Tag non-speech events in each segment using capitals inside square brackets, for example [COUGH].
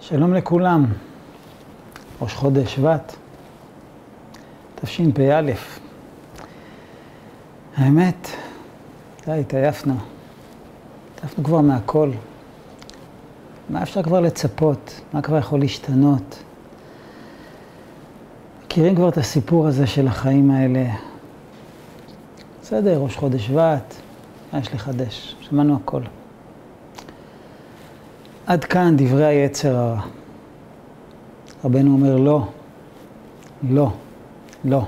שלום לכולם, ראש חודש שבט, תשפ"א. האמת, די, התעייפנו. התעייפנו כבר מהכל. מה אפשר כבר לצפות? מה כבר יכול להשתנות? מכירים כבר את הסיפור הזה של החיים האלה. בסדר, ראש חודש שבט, מה יש לחדש? שמענו הכל. עד כאן דברי היצר הרע. רבנו אומר לא, לא, לא.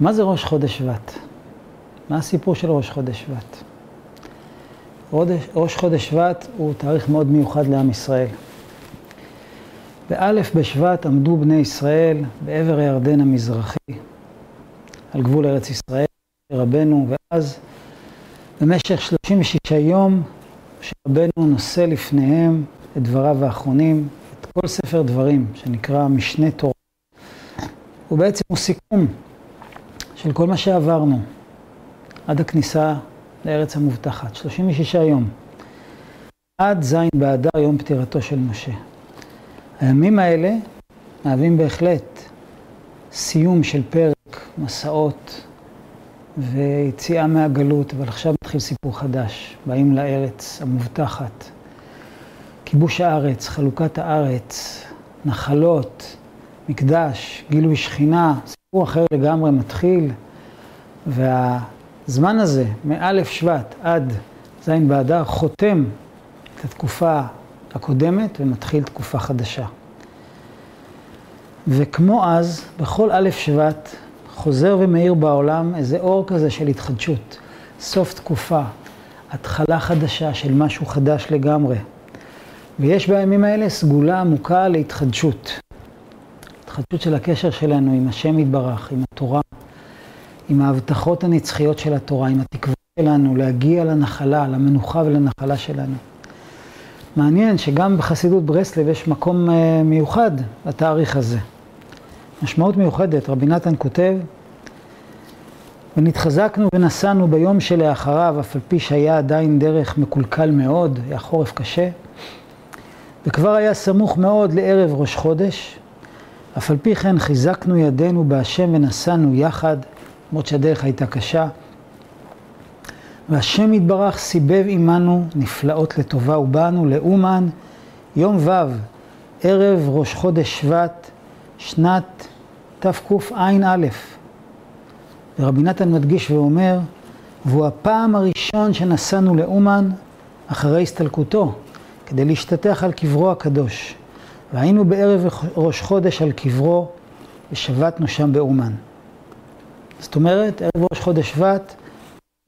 מה זה ראש חודש שבט? מה הסיפור של ראש חודש שבט? ראש, חודש שבט הוא תאריך מאוד מיוחד לעם ישראל. באלף בשבט עמדו בני ישראל בעבר הירדן המזרחי, על גבול ארץ ישראל, רבנו, ואז במשך 36 יום שרבנו נושא לפניהם את דבריו האחרונים, את כל ספר דברים, שנקרא משנה תורה. הוא בעצם הוא סיכום של כל מה שעברנו עד הכניסה לארץ המובטחת, 36 יום. עד ז' באדר, יום פטירתו של משה. הימים האלה מהווים בהחלט סיום של פרק, מסעות ויציאה מהגלות, אבל עכשיו מתחיל סיפור חדש. באים לארץ המובטחת. כיבוש הארץ, חלוקת הארץ, נחלות, מקדש, גילוי שכינה, סיפור אחר לגמרי מתחיל. והזמן הזה, מאלף שבט עד ז' באדר, חותם את התקופה הקודמת ומתחיל תקופה חדשה. וכמו אז, בכל א' שבט חוזר ומאיר בעולם איזה אור כזה של התחדשות. סוף תקופה, התחלה חדשה של משהו חדש לגמרי. ויש בימים האלה סגולה עמוקה להתחדשות. התחדשות של הקשר שלנו עם השם יתברך, עם התורה, עם ההבטחות הנצחיות של התורה, עם התקווה שלנו להגיע לנחלה, למנוחה ולנחלה שלנו. מעניין שגם בחסידות ברסלב יש מקום אה, מיוחד לתאריך הזה. משמעות מיוחדת, רבי נתן כותב, ונתחזקנו ונסענו ביום שלאחריו, אף על פי שהיה עדיין דרך מקולקל מאוד, היה חורף קשה, וכבר היה סמוך מאוד לערב ראש חודש, אף על פי כן חיזקנו ידינו בהשם ונסענו יחד, למרות שהדרך הייתה קשה. והשם יתברך סיבב עמנו נפלאות לטובה, ובאנו לאומן יום ו', ערב ראש חודש שבט, שנת תקע"א. ורבי נתן מדגיש ואומר, והוא הפעם הראשון שנסענו לאומן אחרי הסתלקותו, כדי להשתטח על קברו הקדוש. והיינו בערב ראש חודש על קברו, ושבתנו שם באומן. זאת אומרת, ערב ראש חודש שבט,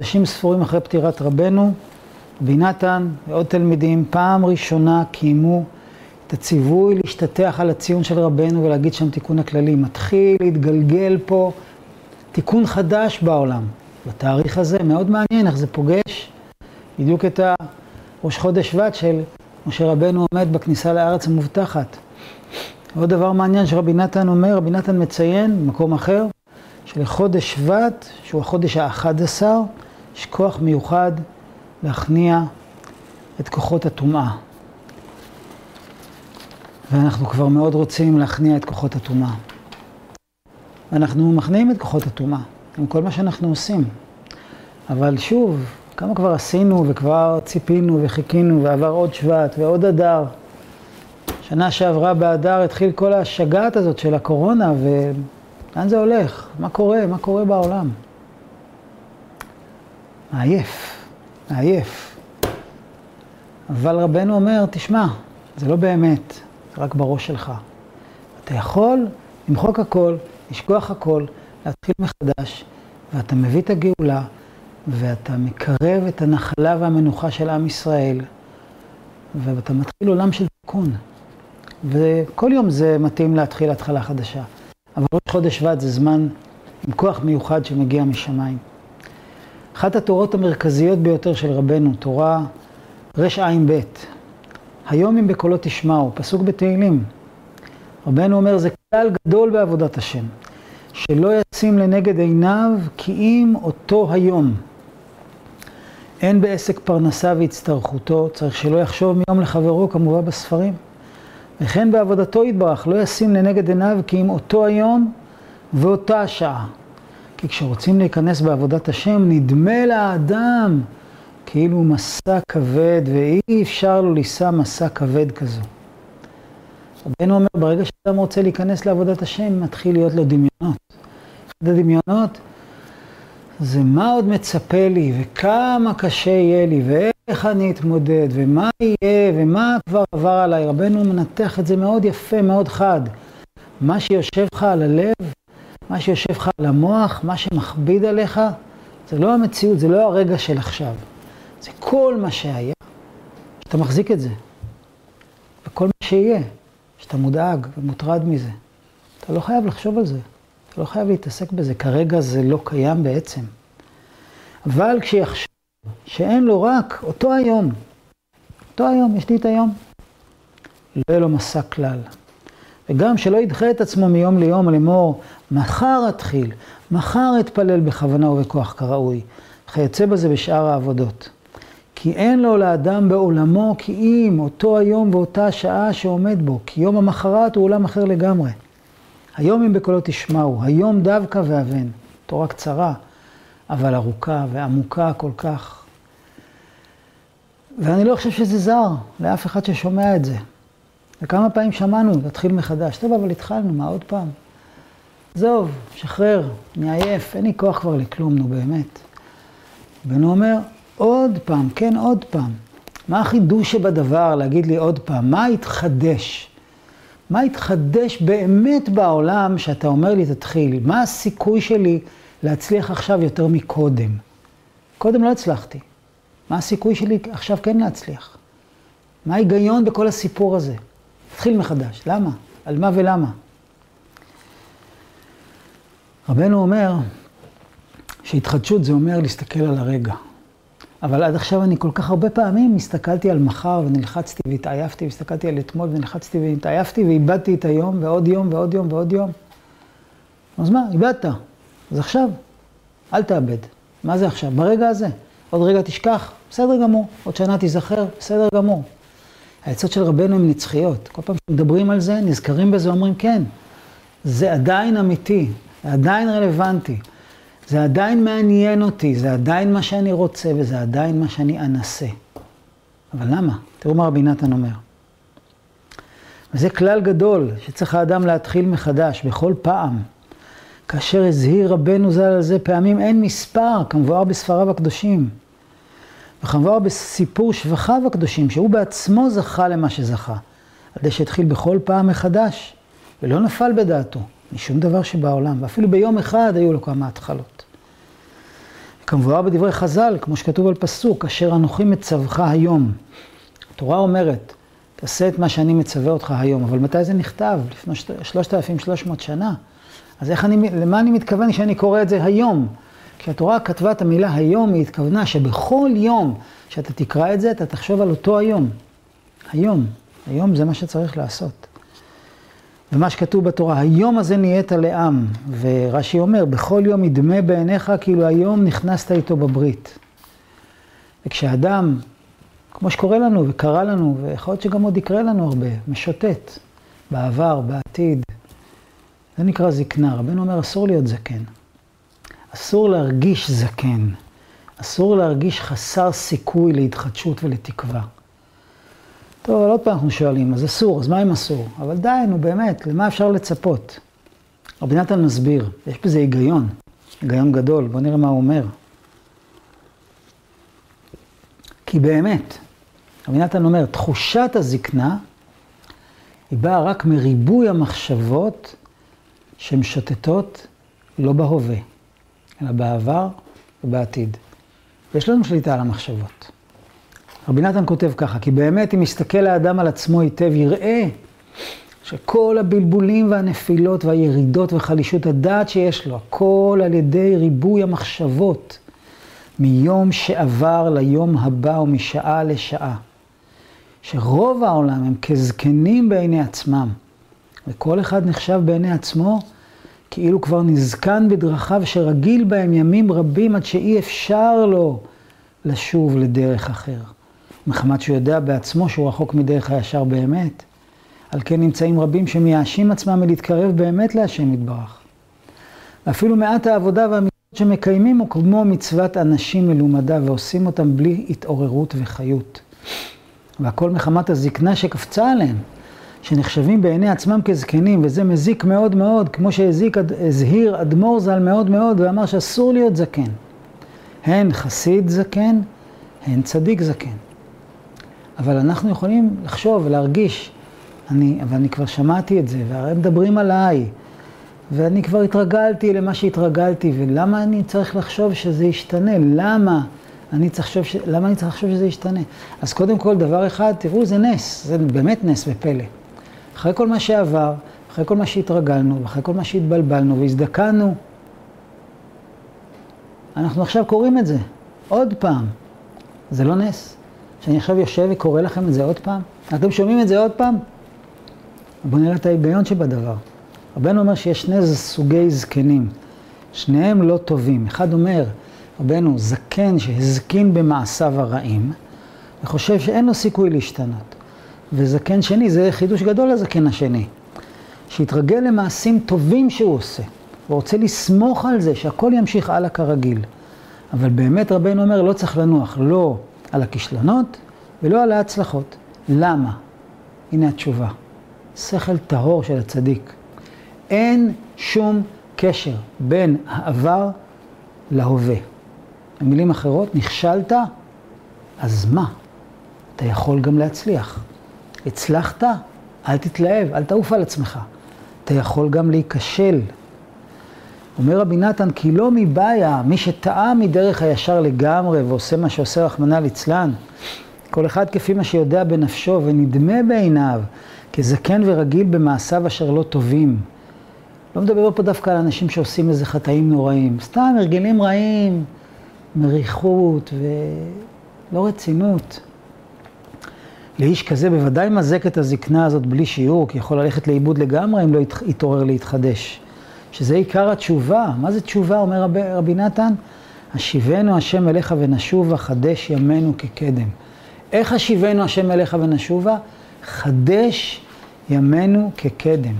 חודשים ספורים אחרי פטירת רבנו, רבי נתן ועוד תלמידים פעם ראשונה קיימו את הציווי להשתטח על הציון של רבנו ולהגיד שם תיקון הכללי. מתחיל להתגלגל פה תיקון חדש בעולם. בתאריך הזה מאוד מעניין איך זה פוגש בדיוק את ראש חודש שבט של משה רבנו עומד בכניסה לארץ המובטחת. עוד דבר מעניין שרבי נתן אומר, רבי נתן מציין במקום אחר, שלחודש שבט, שהוא החודש האחד עשר, יש כוח מיוחד להכניע את כוחות הטומאה. ואנחנו כבר מאוד רוצים להכניע את כוחות הטומאה. ואנחנו מכניעים את כוחות הטומאה, עם כל מה שאנחנו עושים. אבל שוב, כמה כבר עשינו וכבר ציפינו וחיכינו ועבר עוד שבט ועוד אדר. שנה שעברה באדר התחיל כל השגעת הזאת של הקורונה ולאן זה הולך? מה קורה? מה קורה בעולם? מעייף, מעייף. אבל רבנו אומר, תשמע, זה לא באמת, זה רק בראש שלך. אתה יכול למחוק הכל, לשכוח הכל, להתחיל מחדש, ואתה מביא את הגאולה, ואתה מקרב את הנחלה והמנוחה של עם ישראל, ואתה מתחיל עולם של תיקון. וכל יום זה מתאים להתחיל התחלה חדשה. אבל ראש חודש שבט זה זמן עם כוח מיוחד שמגיע משמיים. אחת התורות המרכזיות ביותר של רבנו, תורה רע"ב, היום אם בקולו תשמעו, פסוק בתהילים. רבנו אומר, זה כלל גדול בעבודת השם, שלא ישים לנגד עיניו כי אם אותו היום, אין בעסק פרנסה והצטרכותו, צריך שלא יחשוב מיום לחברו כמובן בספרים. וכן בעבודתו יתברך, לא ישים לנגד עיניו כי אם אותו היום ואותה השעה. כי כשרוצים להיכנס בעבודת השם, נדמה לאדם כאילו מסע כבד, ואי אפשר לו לישא מסע כבד כזו. רבנו אומר, ברגע שאדם רוצה להיכנס לעבודת השם, מתחיל להיות לו דמיונות. אחד הדמיונות זה מה עוד מצפה לי, וכמה קשה יהיה לי, ואיך אני אתמודד, ומה יהיה, ומה כבר עבר עליי. רבנו מנתח את זה מאוד יפה, מאוד חד. מה שיושב לך על הלב, מה שיושב לך על המוח, מה שמכביד עליך, זה לא המציאות, זה לא הרגע של עכשיו. זה כל מה שהיה, שאתה מחזיק את זה. וכל מה שיהיה, שאתה מודאג ומוטרד מזה. אתה לא חייב לחשוב על זה. אתה לא חייב להתעסק בזה, כרגע זה לא קיים בעצם. אבל כשיחשוב שאין לו רק אותו היום, אותו היום, יש לי את היום, לא יהיה לו מסע כלל. וגם שלא ידחה את עצמו מיום ליום לאמור, מחר אתחיל, מחר אתפלל בכוונה ובכוח כראוי, וכיוצא בזה בשאר העבודות. כי אין לו לאדם בעולמו כי אם אותו היום ואותה שעה שעומד בו, כי יום המחרת הוא עולם אחר לגמרי. היום אם בקולו תשמעו, היום דווקא ואבן. תורה קצרה, אבל ארוכה ועמוקה כל כך. ואני לא חושב שזה זר לאף אחד ששומע את זה. וכמה פעמים שמענו, להתחיל מחדש. טוב, אבל התחלנו, מה עוד פעם? עזוב, שחרר, אני עייף, אין לי כוח כבר לכלום, נו באמת. בנו אומר, עוד פעם, כן, עוד פעם. מה החידוש שבדבר להגיד לי עוד פעם? מה התחדש? מה התחדש באמת בעולם שאתה אומר לי, תתחיל? מה הסיכוי שלי להצליח עכשיו יותר מקודם? קודם לא הצלחתי. מה הסיכוי שלי עכשיו כן להצליח? מה ההיגיון בכל הסיפור הזה? תתחיל מחדש. למה? על מה ולמה? רבנו אומר שהתחדשות זה אומר להסתכל על הרגע. אבל עד עכשיו אני כל כך הרבה פעמים הסתכלתי על מחר ונלחצתי והתעייפתי, והסתכלתי על אתמול ונלחצתי והתעייפתי ואיבדתי את היום ועוד יום ועוד יום ועוד יום. אז מה, איבדת. אז עכשיו, אל תאבד. מה זה עכשיו? ברגע הזה. עוד רגע תשכח, בסדר גמור. עוד שנה תיזכר, בסדר גמור. העצות של רבנו הן נצחיות. כל פעם שמדברים על זה, נזכרים בזה, אומרים כן, זה עדיין אמיתי, זה עדיין רלוונטי. זה עדיין מעניין אותי, זה עדיין מה שאני רוצה וזה עדיין מה שאני אנסה. אבל למה? תראו מה רבי נתן אומר. וזה כלל גדול שצריך האדם להתחיל מחדש בכל פעם. כאשר הזהיר רבנו ז"ל על זה פעמים אין מספר, כמבואר בספריו הקדושים. וכמבואר בסיפור שבחיו הקדושים, שהוא בעצמו זכה למה שזכה. על זה שהתחיל בכל פעם מחדש, ולא נפל בדעתו. משום דבר שבעולם, ואפילו ביום אחד היו לו כמה התחלות. כמבואר בדברי חז"ל, כמו שכתוב על פסוק, אשר אנוכי מצווך היום. התורה אומרת, תעשה את מה שאני מצווה אותך היום, אבל מתי זה נכתב? לפני 3,300 שנה. אז איך אני, למה אני מתכוון שאני קורא את זה היום? כשהתורה כתבה את המילה היום, היא התכוונה שבכל יום שאתה תקרא את זה, אתה תחשוב על אותו היום. היום. היום זה מה שצריך לעשות. ומה שכתוב בתורה, היום הזה נהיית לעם, ורש"י אומר, בכל יום ידמה בעיניך כאילו היום נכנסת איתו בברית. וכשאדם, כמו שקורה לנו וקרה לנו, ויכול להיות שגם עוד יקרה לנו הרבה, משוטט בעבר, בעתיד, זה נקרא זקנה. רבנו אומר, אסור להיות זקן. אסור להרגיש זקן. אסור להרגיש חסר סיכוי להתחדשות ולתקווה. טוב, אבל עוד פעם אנחנו שואלים, אז אסור, אז מה אם אסור? אבל די, נו באמת, למה אפשר לצפות? רבי נתן מסביר, יש בזה היגיון, היגיון גדול, בואו נראה מה הוא אומר. כי באמת, רבי נתן אומר, תחושת הזקנה היא באה רק מריבוי המחשבות שמשוטטות לא בהווה, אלא בעבר ובעתיד. ויש לנו שליטה על המחשבות. רבי נתן כותב ככה, כי באמת אם יסתכל האדם על עצמו היטב, יראה שכל הבלבולים והנפילות והירידות וחלישות הדעת שיש לו, הכל על ידי ריבוי המחשבות, מיום שעבר ליום הבא ומשעה לשעה. שרוב העולם הם כזקנים בעיני עצמם, וכל אחד נחשב בעיני עצמו כאילו כבר נזקן בדרכיו שרגיל בהם ימים רבים עד שאי אפשר לו לשוב לדרך אחר. מחמת שהוא יודע בעצמו שהוא רחוק מדרך הישר באמת. על כן נמצאים רבים שמייאשים עצמם מלהתקרב באמת להשם יתברך. ואפילו מעט העבודה והמצוות שמקיימים הוא כמו מצוות אנשים מלומדה ועושים אותם בלי התעוררות וחיות. והכל מחמת הזקנה שקפצה עליהם, שנחשבים בעיני עצמם כזקנים, וזה מזיק מאוד מאוד, כמו שהזהיר אדמו"ר ז"ל מאוד מאוד, ואמר שאסור להיות זקן. הן חסיד זקן, הן צדיק זקן. אבל אנחנו יכולים לחשוב ולהרגיש, אני, אבל אני כבר שמעתי את זה, והרי מדברים עליי, ואני כבר התרגלתי למה שהתרגלתי, ולמה אני צריך לחשוב שזה ישתנה? למה? אני צריך לחשוב, ש... למה אני צריך לחשוב שזה ישתנה? אז קודם כל, דבר אחד, תראו, זה נס, זה באמת נס ופלא. אחרי כל מה שעבר, אחרי כל מה שהתרגלנו, ואחרי כל מה שהתבלבלנו והזדקנו, אנחנו עכשיו קוראים את זה, עוד פעם. זה לא נס. שאני עכשיו יושב וקורא לכם את זה עוד פעם? אתם שומעים את זה עוד פעם? בואו נראה את ההיגיון שבדבר. רבנו אומר שיש שני סוגי זקנים, שניהם לא טובים. אחד אומר, רבנו, זקן שהזקין במעשיו הרעים, וחושב שאין לו סיכוי להשתנות. וזקן שני, זה חידוש גדול לזקן השני, שהתרגל למעשים טובים שהוא עושה, ורוצה לסמוך על זה שהכל ימשיך הלאה כרגיל. אבל באמת רבנו אומר, לא צריך לנוח, לא על הכישלונות ולא על ההצלחות. למה? הנה התשובה. שכל טהור של הצדיק. אין שום קשר בין העבר להווה. במילים אחרות, נכשלת, אז מה? אתה יכול גם להצליח. הצלחת, אל תתלהב, אל תעוף על עצמך. אתה יכול גם להיכשל. אומר רבי נתן, כי לא מבעיה, מי שטעה מדרך הישר לגמרי ועושה מה שעושה רחמנא ליצלן, כל אחד כפי מה שיודע בנפשו ונדמה בעיניו, כזקן ורגיל במעשיו אשר לא טובים. לא מדבר פה דווקא על אנשים שעושים איזה חטאים נוראים, סתם הרגלים רעים, מריחות ולא רצינות. לאיש כזה בוודאי מזק את הזקנה הזאת בלי שיעור, כי יכול ללכת לאיבוד לגמרי אם לא יתעורר להתחדש. שזה עיקר התשובה. מה זה תשובה, אומר רב, רבי נתן? השיבנו השם אליך ונשובה, חדש ימינו כקדם. איך השיבנו השם אליך ונשובה? חדש ימינו כקדם.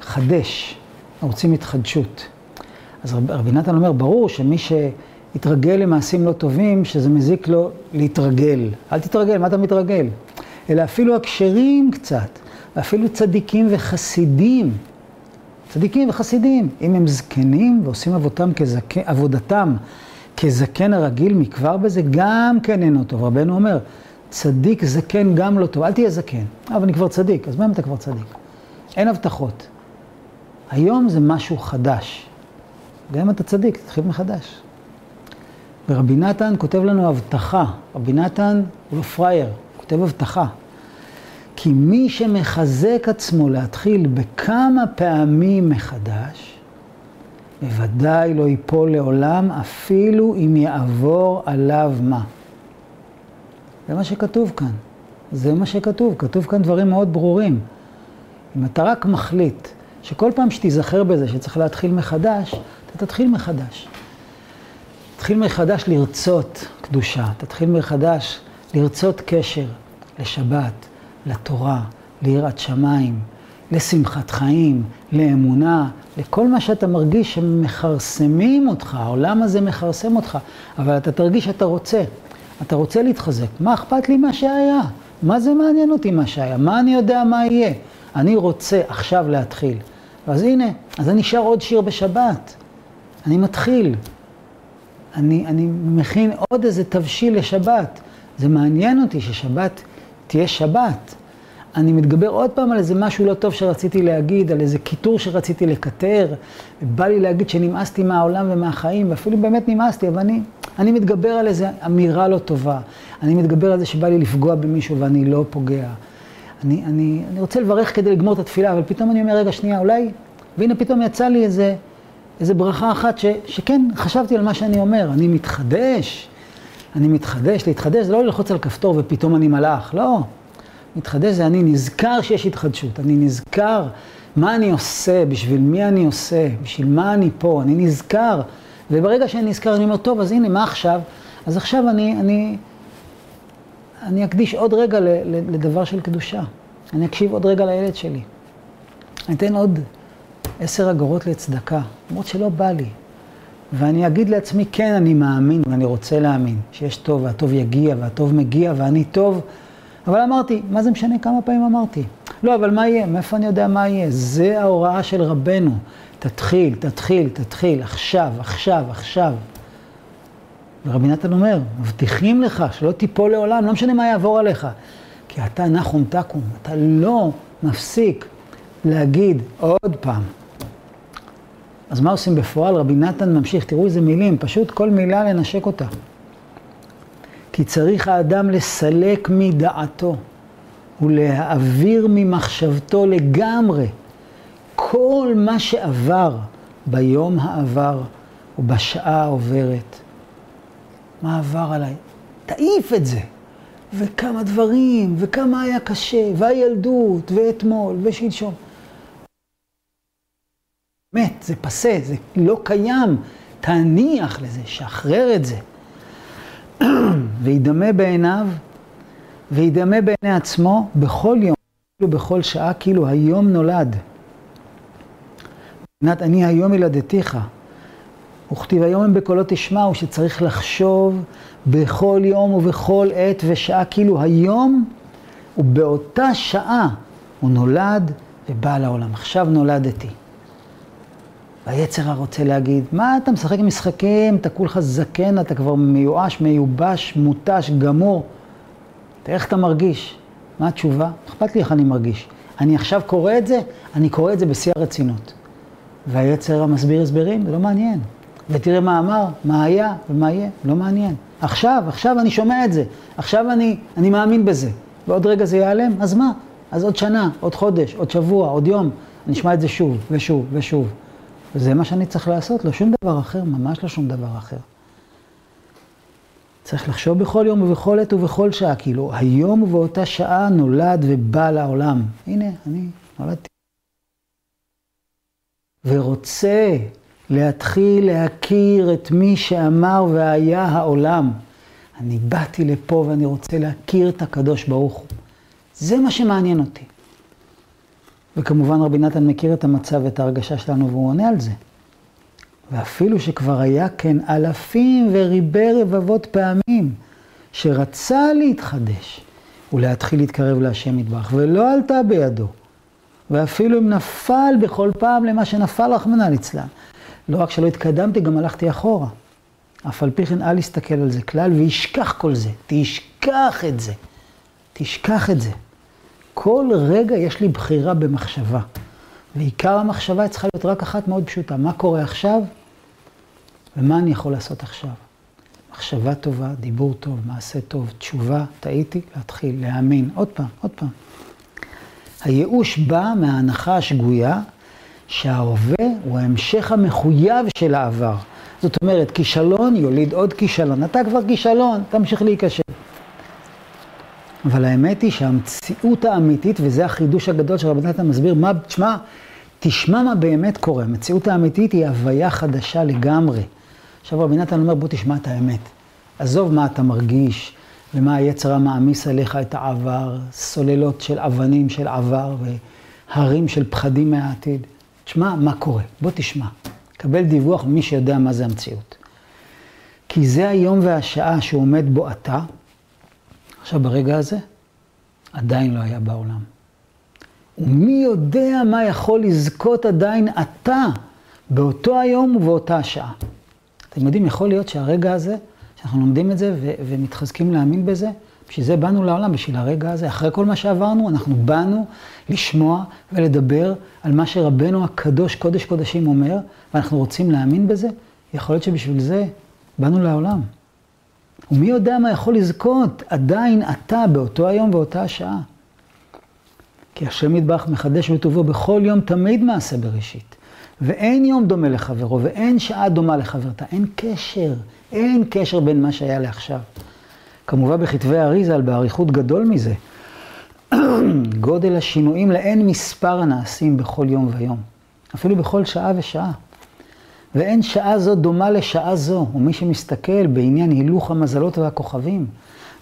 חדש. רוצים התחדשות. אז רב, רבי נתן אומר, ברור שמי שהתרגל למעשים לא טובים, שזה מזיק לו להתרגל. אל תתרגל, מה אתה מתרגל? אלא אפילו הכשרים קצת, ואפילו צדיקים וחסידים. צדיקים וחסידים, אם הם זקנים ועושים עבודתם כזק... עבודתם כזקן הרגיל מכבר בזה, גם כן אינו טוב. רבנו אומר, צדיק זקן גם לא טוב, אל תהיה זקן. אבל אני כבר צדיק, אז מה אם אתה כבר צדיק? אין הבטחות. היום זה משהו חדש. גם אם אתה צדיק, תתחיל מחדש. ורבי נתן כותב לנו הבטחה. רבי נתן הוא לא פראייר, הוא כותב הבטחה. כי מי שמחזק עצמו להתחיל בכמה פעמים מחדש, בוודאי לא ייפול לעולם, אפילו אם יעבור עליו מה. זה מה שכתוב כאן. זה מה שכתוב. כתוב כאן דברים מאוד ברורים. אם אתה רק מחליט שכל פעם שתיזכר בזה שצריך להתחיל מחדש, אתה תתחיל מחדש. תתחיל מחדש לרצות קדושה, תתחיל מחדש לרצות קשר לשבת, לתורה, ליראת שמיים, לשמחת חיים, לאמונה, לכל מה שאתה מרגיש שמכרסמים אותך, העולם הזה מכרסם אותך, אבל אתה תרגיש שאתה רוצה, אתה רוצה להתחזק. מה אכפת לי מה שהיה? מה זה מעניין אותי מה שהיה? מה אני יודע מה יהיה? אני רוצה עכשיו להתחיל. אז הנה, אז אני שר עוד שיר בשבת. אני מתחיל. אני, אני מכין עוד איזה תבשיל לשבת. זה מעניין אותי ששבת תהיה שבת. אני מתגבר עוד פעם על איזה משהו לא טוב שרציתי להגיד, על איזה קיטור שרציתי לקטר. בא לי להגיד שנמאסתי מהעולם ומהחיים, ואפילו באמת נמאסתי, אבל אני, אני מתגבר על איזה אמירה לא טובה. אני מתגבר על זה שבא לי לפגוע במישהו ואני לא פוגע. אני, אני, אני רוצה לברך כדי לגמור את התפילה, אבל פתאום אני אומר, רגע, שנייה, אולי... והנה פתאום יצא לי איזה, איזה ברכה אחת ש, שכן, חשבתי על מה שאני אומר. אני מתחדש, אני מתחדש. להתחדש זה לא ללחוץ על כפתור ופתאום אני מלאך, לא. מתחדש זה אני נזכר שיש התחדשות, אני נזכר מה אני עושה, בשביל מי אני עושה, בשביל מה אני פה, אני נזכר. וברגע שאני נזכר, אני אומר, טוב, אז הנה, מה עכשיו? אז עכשיו אני, אני, אני אקדיש עוד רגע לדבר של קדושה. אני אקשיב עוד רגע לילד שלי. אני אתן עוד עשר אגורות לצדקה, למרות שלא בא לי. ואני אגיד לעצמי, כן, אני מאמין ואני רוצה להאמין שיש טוב והטוב יגיע והטוב מגיע ואני טוב. אבל אמרתי, מה זה משנה כמה פעמים אמרתי? לא, אבל מה יהיה? מאיפה אני יודע מה יהיה? זה ההוראה של רבנו. תתחיל, תתחיל, תתחיל, עכשיו, עכשיו, עכשיו. ורבי נתן אומר, מבטיחים לך שלא תיפול לעולם, לא משנה מה יעבור עליך. כי אתה נחום תקום, אתה לא מפסיק להגיד עוד פעם. אז מה עושים בפועל? רבי נתן ממשיך, תראו איזה מילים, פשוט כל מילה לנשק אותה. כי צריך האדם לסלק מדעתו ולהעביר ממחשבתו לגמרי כל מה שעבר ביום העבר ובשעה העוברת. מה עבר עליי? תעיף את זה. וכמה דברים, וכמה היה קשה, והילדות, ואתמול, ושלשום. באמת, זה פסה, זה לא קיים. תניח לזה, שחרר את זה. [CLEARS THROAT] וידמה בעיניו, וידמה בעיני עצמו בכל יום, כאילו בכל שעה, כאילו היום נולד. מבחינת אני היום ילדתיך. וכתיב היום הם בקולות תשמעו, שצריך לחשוב בכל יום ובכל עת ושעה, כאילו היום ובאותה שעה הוא נולד ובא לעולם. עכשיו נולדתי. והיצר הרוצה להגיד, מה אתה משחק עם משחקים, אתה כולך זקן, אתה כבר מיואש, מיובש, מותש, גמור. תראה איך אתה מרגיש. מה התשובה? אכפת לי איך אני מרגיש. אני עכשיו קורא את זה, אני קורא את זה בשיא הרצינות. והיצר המסביר הסברים, זה לא מעניין. ותראה מה אמר, מה היה ומה יהיה, לא מעניין. עכשיו, עכשיו אני שומע את זה, עכשיו אני, אני מאמין בזה. ועוד רגע זה ייעלם, אז מה? אז עוד שנה, עוד חודש, עוד שבוע, עוד יום, אני אשמע את זה שוב ושוב ושוב. וזה מה שאני צריך לעשות, לא שום דבר אחר, ממש לא שום דבר אחר. צריך לחשוב בכל יום ובכל עת ובכל שעה, כאילו, היום ובאותה שעה נולד ובא לעולם. הנה, אני נולדתי. ורוצה להתחיל להכיר את מי שאמר והיה העולם. אני באתי לפה ואני רוצה להכיר את הקדוש ברוך הוא. זה מה שמעניין אותי. וכמובן רבי נתן מכיר את המצב ואת ההרגשה שלנו והוא עונה על זה. ואפילו שכבר היה כן אלפים וריבי רבבות פעמים שרצה להתחדש ולהתחיל להתקרב להשם מטבח ולא עלתה בידו. ואפילו אם נפל בכל פעם למה שנפל רחמנא ליצלן. לא רק שלא התקדמתי, גם הלכתי אחורה. אף על פי כן אל יסתכל על זה כלל וישכח כל זה. תשכח את זה. תשכח את זה. כל רגע יש לי בחירה במחשבה. ועיקר המחשבה צריכה להיות רק אחת מאוד פשוטה. מה קורה עכשיו ומה אני יכול לעשות עכשיו? מחשבה טובה, דיבור טוב, מעשה טוב, תשובה, טעיתי, להתחיל, להאמין. עוד פעם, עוד פעם. הייאוש בא מההנחה השגויה שההווה הוא ההמשך המחויב של העבר. זאת אומרת, כישלון יוליד עוד כישלון. אתה כבר כישלון, תמשיך להיכשל. אבל האמת היא שהמציאות האמיתית, וזה החידוש הגדול שרבי נתן מסביר, מה, תשמע, תשמע מה באמת קורה. המציאות האמיתית היא הוויה חדשה לגמרי. עכשיו רבי נתן אומר, בוא תשמע את האמת. עזוב מה אתה מרגיש, ומה היצר המעמיס עליך את העבר, סוללות של אבנים של עבר, והרים של פחדים מהעתיד. תשמע מה קורה, בוא תשמע. קבל דיווח ממי שיודע מה זה המציאות. כי זה היום והשעה שהוא עומד בו אתה, עכשיו ברגע הזה, עדיין לא היה בעולם. ומי יודע מה יכול לזכות עדיין אתה באותו היום ובאותה השעה. אתם יודעים, יכול להיות שהרגע הזה, שאנחנו לומדים את זה ו- ומתחזקים להאמין בזה, בשביל זה באנו לעולם, בשביל הרגע הזה. אחרי כל מה שעברנו, אנחנו באנו לשמוע ולדבר על מה שרבנו הקדוש, קודש קודשים אומר, ואנחנו רוצים להאמין בזה. יכול להיות שבשביל זה באנו לעולם. ומי יודע מה יכול לזכות עדיין אתה באותו היום ואותה השעה. כי השם ידבח מחדש בטובו בכל יום תמיד מעשה בראשית. ואין יום דומה לחברו, ואין שעה דומה לחברתה. אין קשר, אין קשר בין מה שהיה לעכשיו. כמובן בכתבי אריזל, באריכות גדול מזה. [CLEARS THROAT] גודל השינויים לאין מספר הנעשים בכל יום ויום. אפילו בכל שעה ושעה. ואין שעה זו דומה לשעה זו, ומי שמסתכל בעניין הילוך המזלות והכוכבים,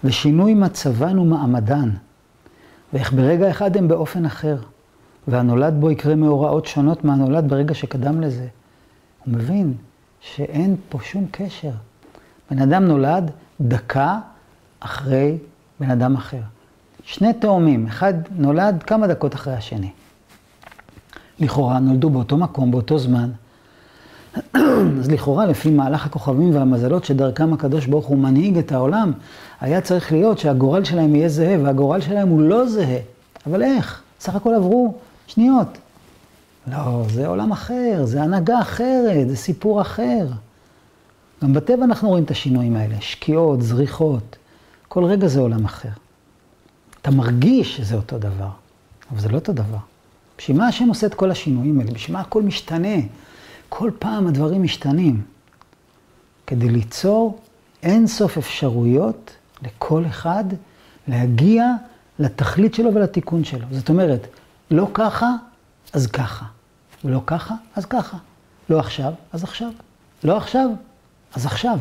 ושינוי מצבן ומעמדן, ואיך ברגע אחד הם באופן אחר, והנולד בו יקרה מאורעות שונות מהנולד ברגע שקדם לזה. הוא מבין שאין פה שום קשר. בן אדם נולד דקה אחרי בן אדם אחר. שני תאומים, אחד נולד כמה דקות אחרי השני. לכאורה נולדו באותו מקום, באותו זמן. אז לכאורה, לפי מהלך הכוכבים והמזלות שדרכם הקדוש ברוך הוא מנהיג את העולם, היה צריך להיות שהגורל שלהם יהיה זהה, והגורל שלהם הוא לא זהה. אבל איך? סך הכל עברו שניות. לא, זה עולם אחר, זה הנהגה אחרת, זה סיפור אחר. גם בטבע אנחנו רואים את השינויים האלה, שקיעות, זריחות, כל רגע זה עולם אחר. אתה מרגיש שזה אותו דבר, אבל זה לא אותו דבר. בשביל מה השם עושה את כל השינויים האלה? בשביל מה הכל משתנה? כל פעם הדברים משתנים. כדי ליצור אין סוף אפשרויות לכל אחד להגיע לתכלית שלו ולתיקון שלו. זאת אומרת, לא ככה, אז ככה. ולא ככה, אז ככה. לא עכשיו, אז עכשיו. לא עכשיו, אז עכשיו.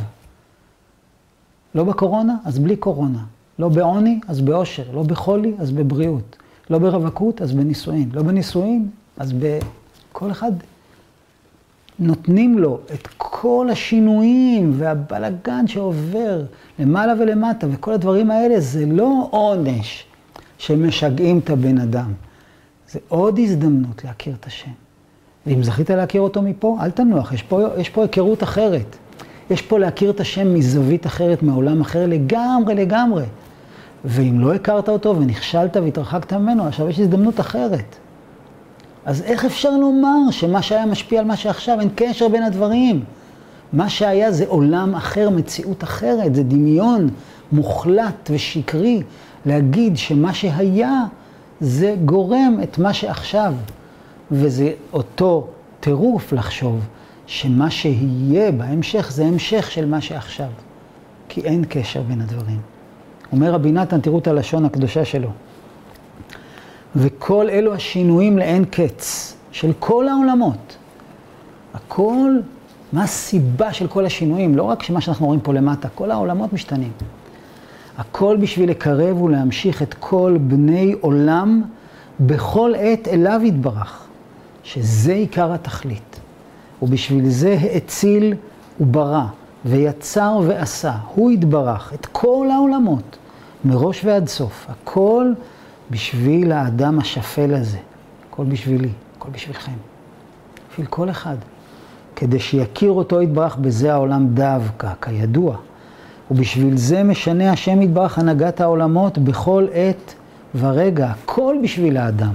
לא בקורונה, אז בלי קורונה. לא בעוני, אז באושר. לא בחולי, אז בבריאות. לא ברווקות, אז בנישואין. לא בנישואין, אז בכל אחד נותנים לו את כל השינויים והבלגן שעובר למעלה ולמטה, וכל הדברים האלה זה לא עונש שמשגעים את הבן אדם. זה עוד הזדמנות להכיר את השם. ואם זכית להכיר אותו מפה, אל תנוח, יש פה, יש פה היכרות אחרת. יש פה להכיר את השם מזווית אחרת, מעולם אחר לגמרי, לגמרי. ואם לא הכרת אותו ונכשלת והתרחקת ממנו, עכשיו יש הזדמנות אחרת. אז איך אפשר לומר שמה שהיה משפיע על מה שעכשיו, אין קשר בין הדברים? מה שהיה זה עולם אחר, מציאות אחרת, זה דמיון מוחלט ושקרי להגיד שמה שהיה זה גורם את מה שעכשיו. וזה אותו טירוף לחשוב שמה שיהיה בהמשך זה המשך של מה שעכשיו. כי אין קשר בין הדברים. אומר רבי נתן, תראו את הלשון הקדושה שלו. וכל אלו השינויים לאין קץ של כל העולמות. הכל, מה הסיבה של כל השינויים? לא רק שמה שאנחנו רואים פה למטה, כל העולמות משתנים. הכל בשביל לקרב ולהמשיך את כל בני עולם בכל עת אליו יתברך, שזה עיקר התכלית. ובשביל זה האציל וברא, ויצר ועשה, הוא יתברך, את כל העולמות, מראש ועד סוף. הכל בשביל האדם השפל הזה. הכל בשבילי, הכל בשבילכם. בשביל כל אחד. כדי שיכיר אותו יתברך בזה העולם דווקא, כידוע. ובשביל זה משנה השם יתברך הנהגת העולמות בכל עת ורגע, הכל בשביל האדם.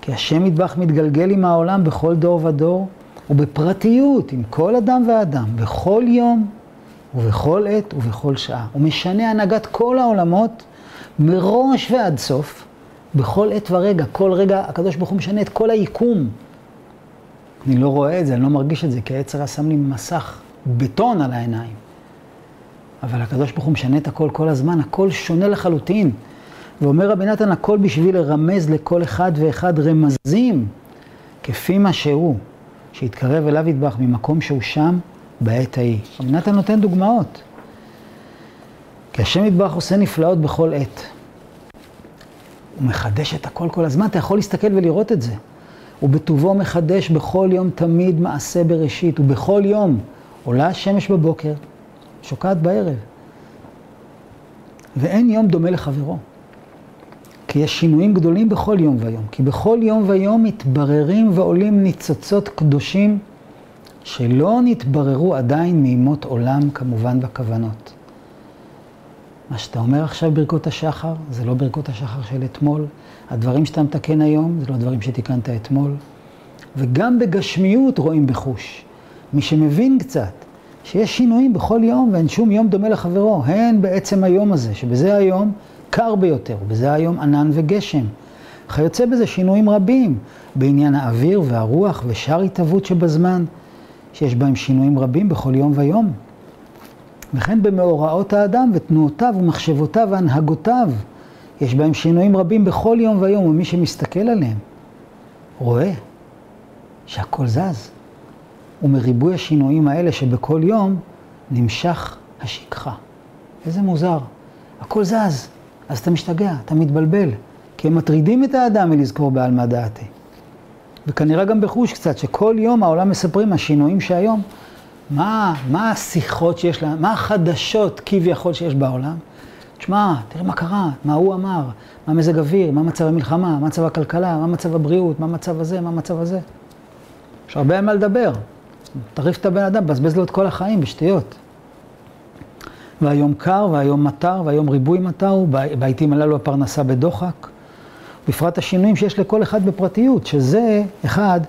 כי השם יתברך מתגלגל עם העולם בכל דור ודור, ובפרטיות עם כל אדם ואדם, בכל יום ובכל עת ובכל שעה. הוא משנה הנהגת כל העולמות מראש ועד סוף, בכל עת ורגע. כל רגע הקדוש ברוך הוא משנה את כל היקום. אני לא רואה את זה, אני לא מרגיש את זה, כי היצר שם לי מסך בטון על העיניים. אבל הקדוש ברוך הוא משנה את הכל כל הזמן, הכל שונה לחלוטין. ואומר רבי נתן, הכל בשביל לרמז לכל אחד ואחד רמזים, כפי מה שהוא, שיתקרב אליו ידבח ממקום שהוא שם בעת ההיא. רבי נתן נותן דוגמאות. כי השם יתברך עושה נפלאות בכל עת. הוא מחדש את הכל כל הזמן, אתה יכול להסתכל ולראות את זה. ובטובו מחדש בכל יום תמיד מעשה בראשית, ובכל יום עולה השמש בבוקר, שוקעת בערב. ואין יום דומה לחברו. כי יש שינויים גדולים בכל יום ויום. כי בכל יום ויום מתבררים ועולים ניצוצות קדושים שלא נתבררו עדיין מימות עולם, כמובן בכוונות. מה שאתה אומר עכשיו ברכות השחר, זה לא ברכות השחר של אתמול. הדברים שאתה מתקן היום, זה לא דברים שתיקנת אתמול. וגם בגשמיות רואים בחוש. מי שמבין קצת, שיש שינויים בכל יום ואין שום יום דומה לחברו, הן בעצם היום הזה, שבזה היום קר ביותר, ובזה היום ענן וגשם. כיוצא בזה שינויים רבים בעניין האוויר והרוח ושאר התהוות שבזמן, שיש בהם שינויים רבים בכל יום ויום. וכן במאורעות האדם ותנועותיו ומחשבותיו והנהגותיו. יש בהם שינויים רבים בכל יום ויום, ומי שמסתכל עליהם רואה שהכל זז. ומריבוי השינויים האלה שבכל יום נמשך השכחה. איזה מוזר. הכל זז, אז אתה משתגע, אתה מתבלבל, כי הם מטרידים את האדם מלזכור בעלמא דעתי. וכנראה גם בחוש קצת, שכל יום העולם מספרים השינויים שהיום, מה, מה השיחות שיש להם, מה החדשות כביכול שיש בעולם. תשמע, תראה מה קרה, מה הוא אמר, מה מזג אוויר, מה מצב המלחמה, מה מצב הכלכלה, מה מצב הבריאות, מה מצב הזה, מה המצב הזה. יש הרבה מה לדבר. תריף את הבן אדם, בזבז לו את כל החיים בשטויות. והיום קר, והיום מטר, והיום ריבוי מטר, בעיתים הללו הפרנסה בדוחק. בפרט השינויים שיש לכל אחד בפרטיות, שזה, אחד,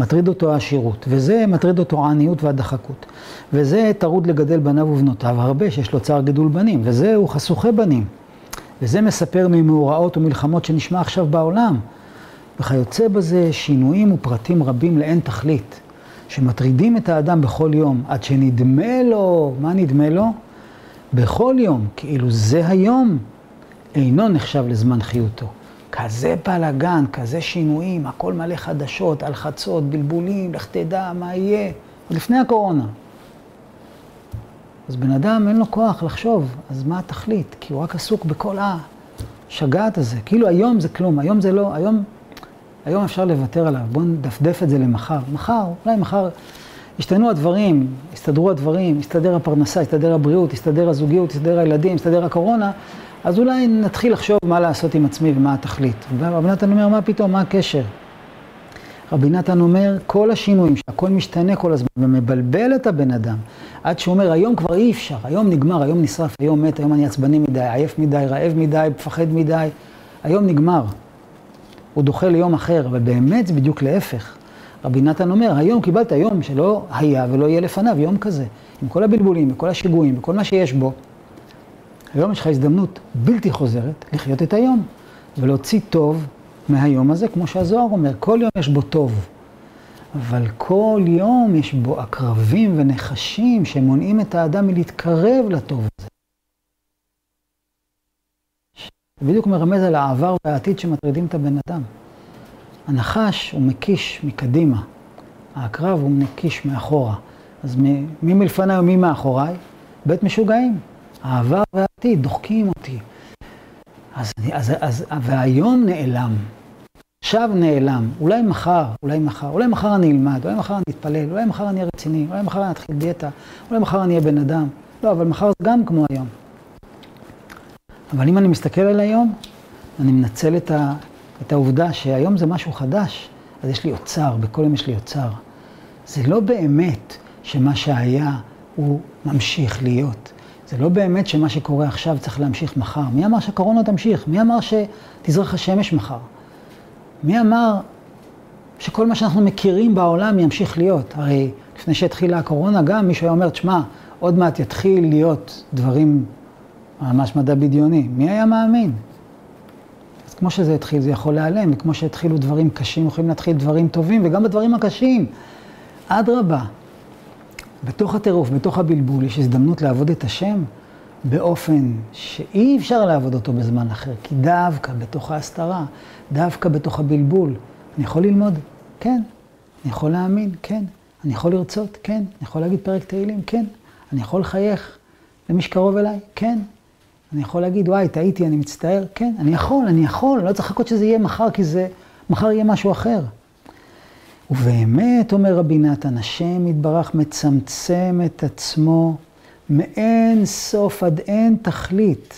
מטריד אותו העשירות, וזה מטריד אותו העניות והדחקות, וזה טרוד לגדל בניו ובנותיו הרבה, שיש לו צער גידול בנים, וזה הוא חשוכי בנים, וזה מספר ממאורעות ומלחמות שנשמע עכשיו בעולם, וכיוצא בזה שינויים ופרטים רבים לאין תכלית, שמטרידים את האדם בכל יום, עד שנדמה לו, מה נדמה לו? בכל יום, כאילו זה היום, אינו נחשב לזמן חיותו. כזה בלאגן, כזה שינויים, הכל מלא חדשות, הלחצות, בלבולים, לך תדע מה יהיה, עוד לפני הקורונה. אז בן אדם אין לו כוח לחשוב, אז מה התכלית? כי הוא רק עסוק בכל השגעת הזה. כאילו היום זה כלום, היום זה לא, היום, היום אפשר לוותר עליו, בואו נדפדף את זה למחר. מחר, אולי מחר ישתנו הדברים, יסתדרו הדברים, יסתדר הפרנסה, יסתדר הבריאות, יסתדר הזוגיות, יסתדר הילדים, יסתדר הקורונה, אז אולי נתחיל לחשוב מה לעשות עם עצמי ומה התכלית. ורבי נתן אומר, מה פתאום, מה הקשר? רבי נתן אומר, כל השינויים, שהכל משתנה כל הזמן ומבלבל את הבן אדם, עד שהוא אומר, היום כבר אי אפשר, היום נגמר, היום נשרף, היום מת, היום אני עצבני מדי, עייף מדי, רעב מדי, מפחד מדי, היום נגמר. הוא דוחה ליום אחר, אבל באמת זה בדיוק להפך. רבי נתן אומר, היום קיבלת יום שלא היה ולא יהיה לפניו, יום כזה, עם כל הבלבולים וכל השיגועים וכל מה שיש בו. היום יש לך הזדמנות בלתי חוזרת לחיות את היום, ולהוציא טוב מהיום הזה, כמו שהזוהר אומר, כל יום יש בו טוב. אבל כל יום יש בו עקרבים ונחשים שמונעים את האדם מלהתקרב לטוב הזה. זה בדיוק מרמז על העבר והעתיד שמטרידים את הבן אדם. הנחש הוא מקיש מקדימה, העקרב הוא מקיש מאחורה. אז מי מלפניי ומי מאחוריי? בית משוגעים. העבר והעתיד דוחקים אותי. אז, אז, אז, והיום נעלם. עכשיו נעלם, אולי מחר, אולי מחר, אולי מחר אני אלמד, אולי מחר אני אתפלל, אולי מחר אני אהיה רציני, אולי מחר אני אתחיל דיאטה, אולי מחר אני אהיה בן אדם. לא, אבל מחר זה גם כמו היום. אבל אם אני מסתכל על היום, אני מנצל את, ה, את העובדה שהיום זה משהו חדש, אז יש לי אוצר, בכל יום יש לי אוצר. זה לא באמת שמה שהיה הוא ממשיך להיות. זה לא באמת שמה שקורה עכשיו צריך להמשיך מחר. מי אמר שהקורונה תמשיך? מי אמר שתזרח השמש מחר? מי אמר שכל מה שאנחנו מכירים בעולם ימשיך להיות? הרי לפני שהתחילה הקורונה גם מישהו היה אומר, תשמע, עוד מעט יתחיל להיות דברים, ממש מדע בדיוני. מי היה מאמין? אז כמו שזה התחיל, זה יכול להיעלם, וכמו שהתחילו דברים קשים, יכולים להתחיל דברים טובים, וגם בדברים הקשים. אדרבה, בתוך הטירוף, בתוך הבלבול, יש הזדמנות לעבוד את השם באופן שאי אפשר לעבוד אותו בזמן אחר, כי דווקא בתוך ההסתרה, דווקא בתוך הבלבול, אני יכול ללמוד, כן, אני יכול להאמין, כן, אני יכול לרצות, כן, אני יכול להגיד פרק תהילים, כן, אני יכול לחייך למי שקרוב אליי, כן, אני יכול להגיד, וואי, טעיתי, אני מצטער, כן, אני יכול, אני יכול, לא צריך לחכות שזה יהיה מחר, כי זה, מחר יהיה משהו אחר. ובאמת, אומר רבי נתן, השם יתברך מצמצם את עצמו מאין סוף עד אין תכלית,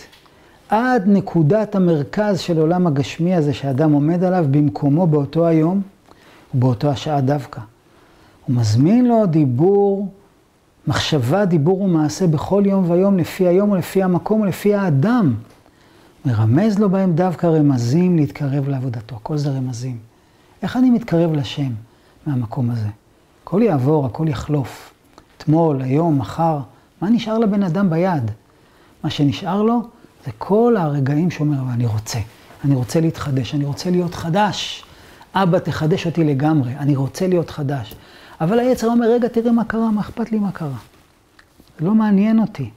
עד נקודת המרכז של עולם הגשמי הזה שאדם עומד עליו במקומו באותו היום ובאותו השעה דווקא. הוא מזמין לו דיבור, מחשבה, דיבור ומעשה בכל יום ויום לפי היום ולפי המקום ולפי האדם. מרמז לו בהם דווקא רמזים להתקרב לעבודתו. הכל זה רמזים. איך אני מתקרב לשם? מהמקום הזה. הכל יעבור, הכל יחלוף. אתמול, היום, מחר, מה נשאר לבן אדם ביד? מה שנשאר לו זה כל הרגעים שאומר, אני רוצה, אני רוצה להתחדש, אני רוצה להיות חדש. אבא, תחדש אותי לגמרי, אני רוצה להיות חדש. אבל היצר אומר, רגע, תראה מה קרה, מה אכפת לי מה קרה. זה לא מעניין אותי.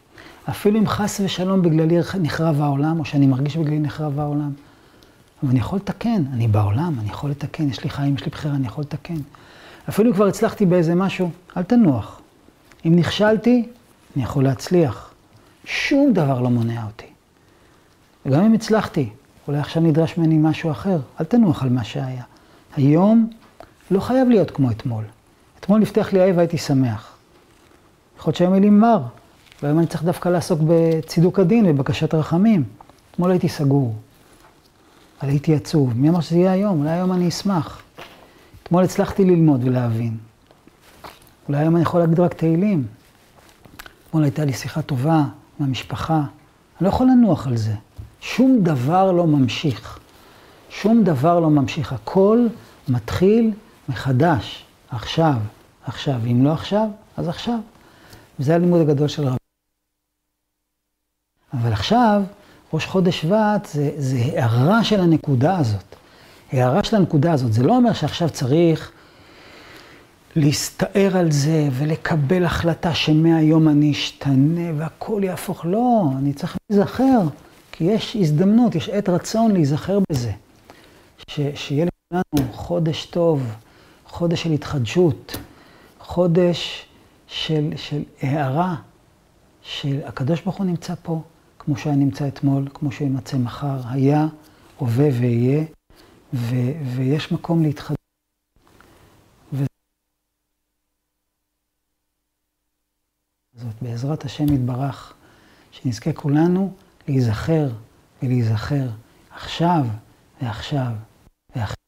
אפילו אם חס ושלום בגללי נחרב העולם, או שאני מרגיש בגללי נחרב העולם. אבל אני יכול לתקן, אני בעולם, אני יכול לתקן, יש לי חיים, יש לי בחירה, אני יכול לתקן. אפילו כבר הצלחתי באיזה משהו, אל תנוח. אם נכשלתי, אני יכול להצליח. שום דבר לא מונע אותי. וגם אם הצלחתי, אולי עכשיו נדרש ממני משהו אחר, אל תנוח על מה שהיה. היום לא חייב להיות כמו אתמול. אתמול נפתח לי האב והייתי שמח. יכול להיות שהיום יהיה לי מר, והיום אני צריך דווקא לעסוק בצידוק הדין ובקשת רחמים. אתמול הייתי סגור, אבל הייתי עצוב. מי אמר שזה יהיה היום? אולי היום אני אשמח. אתמול הצלחתי ללמוד ולהבין. אולי היום אני יכול להגיד רק תהילים. אתמול הייתה לי שיחה טובה מהמשפחה. אני לא יכול לנוח על זה. שום דבר לא ממשיך. שום דבר לא ממשיך. הכל מתחיל מחדש, עכשיו, עכשיו. אם לא עכשיו, אז עכשיו. וזה הלימוד הגדול של רבי. אבל עכשיו, ראש חודש שבט זה, זה הערה של הנקודה הזאת. הערה של הנקודה הזאת. זה לא אומר שעכשיו צריך להסתער על זה ולקבל החלטה שמהיום אני אשתנה והכל יהפוך. לא, אני צריך להיזכר, כי יש הזדמנות, יש עת רצון להיזכר בזה. ש, שיהיה לכולנו חודש טוב, חודש של התחדשות, חודש של, של הערה, שהקדוש ברוך הוא נמצא פה, כמו שהיה נמצא אתמול, כמו שהוא יימצא מחר, היה, הווה ויהיה, ו, ויש מקום להתחדשות. הזאת, בעזרת השם יתברך, שנזכה כולנו להיזכר ולהיזכר עכשיו ועכשיו ועכשיו.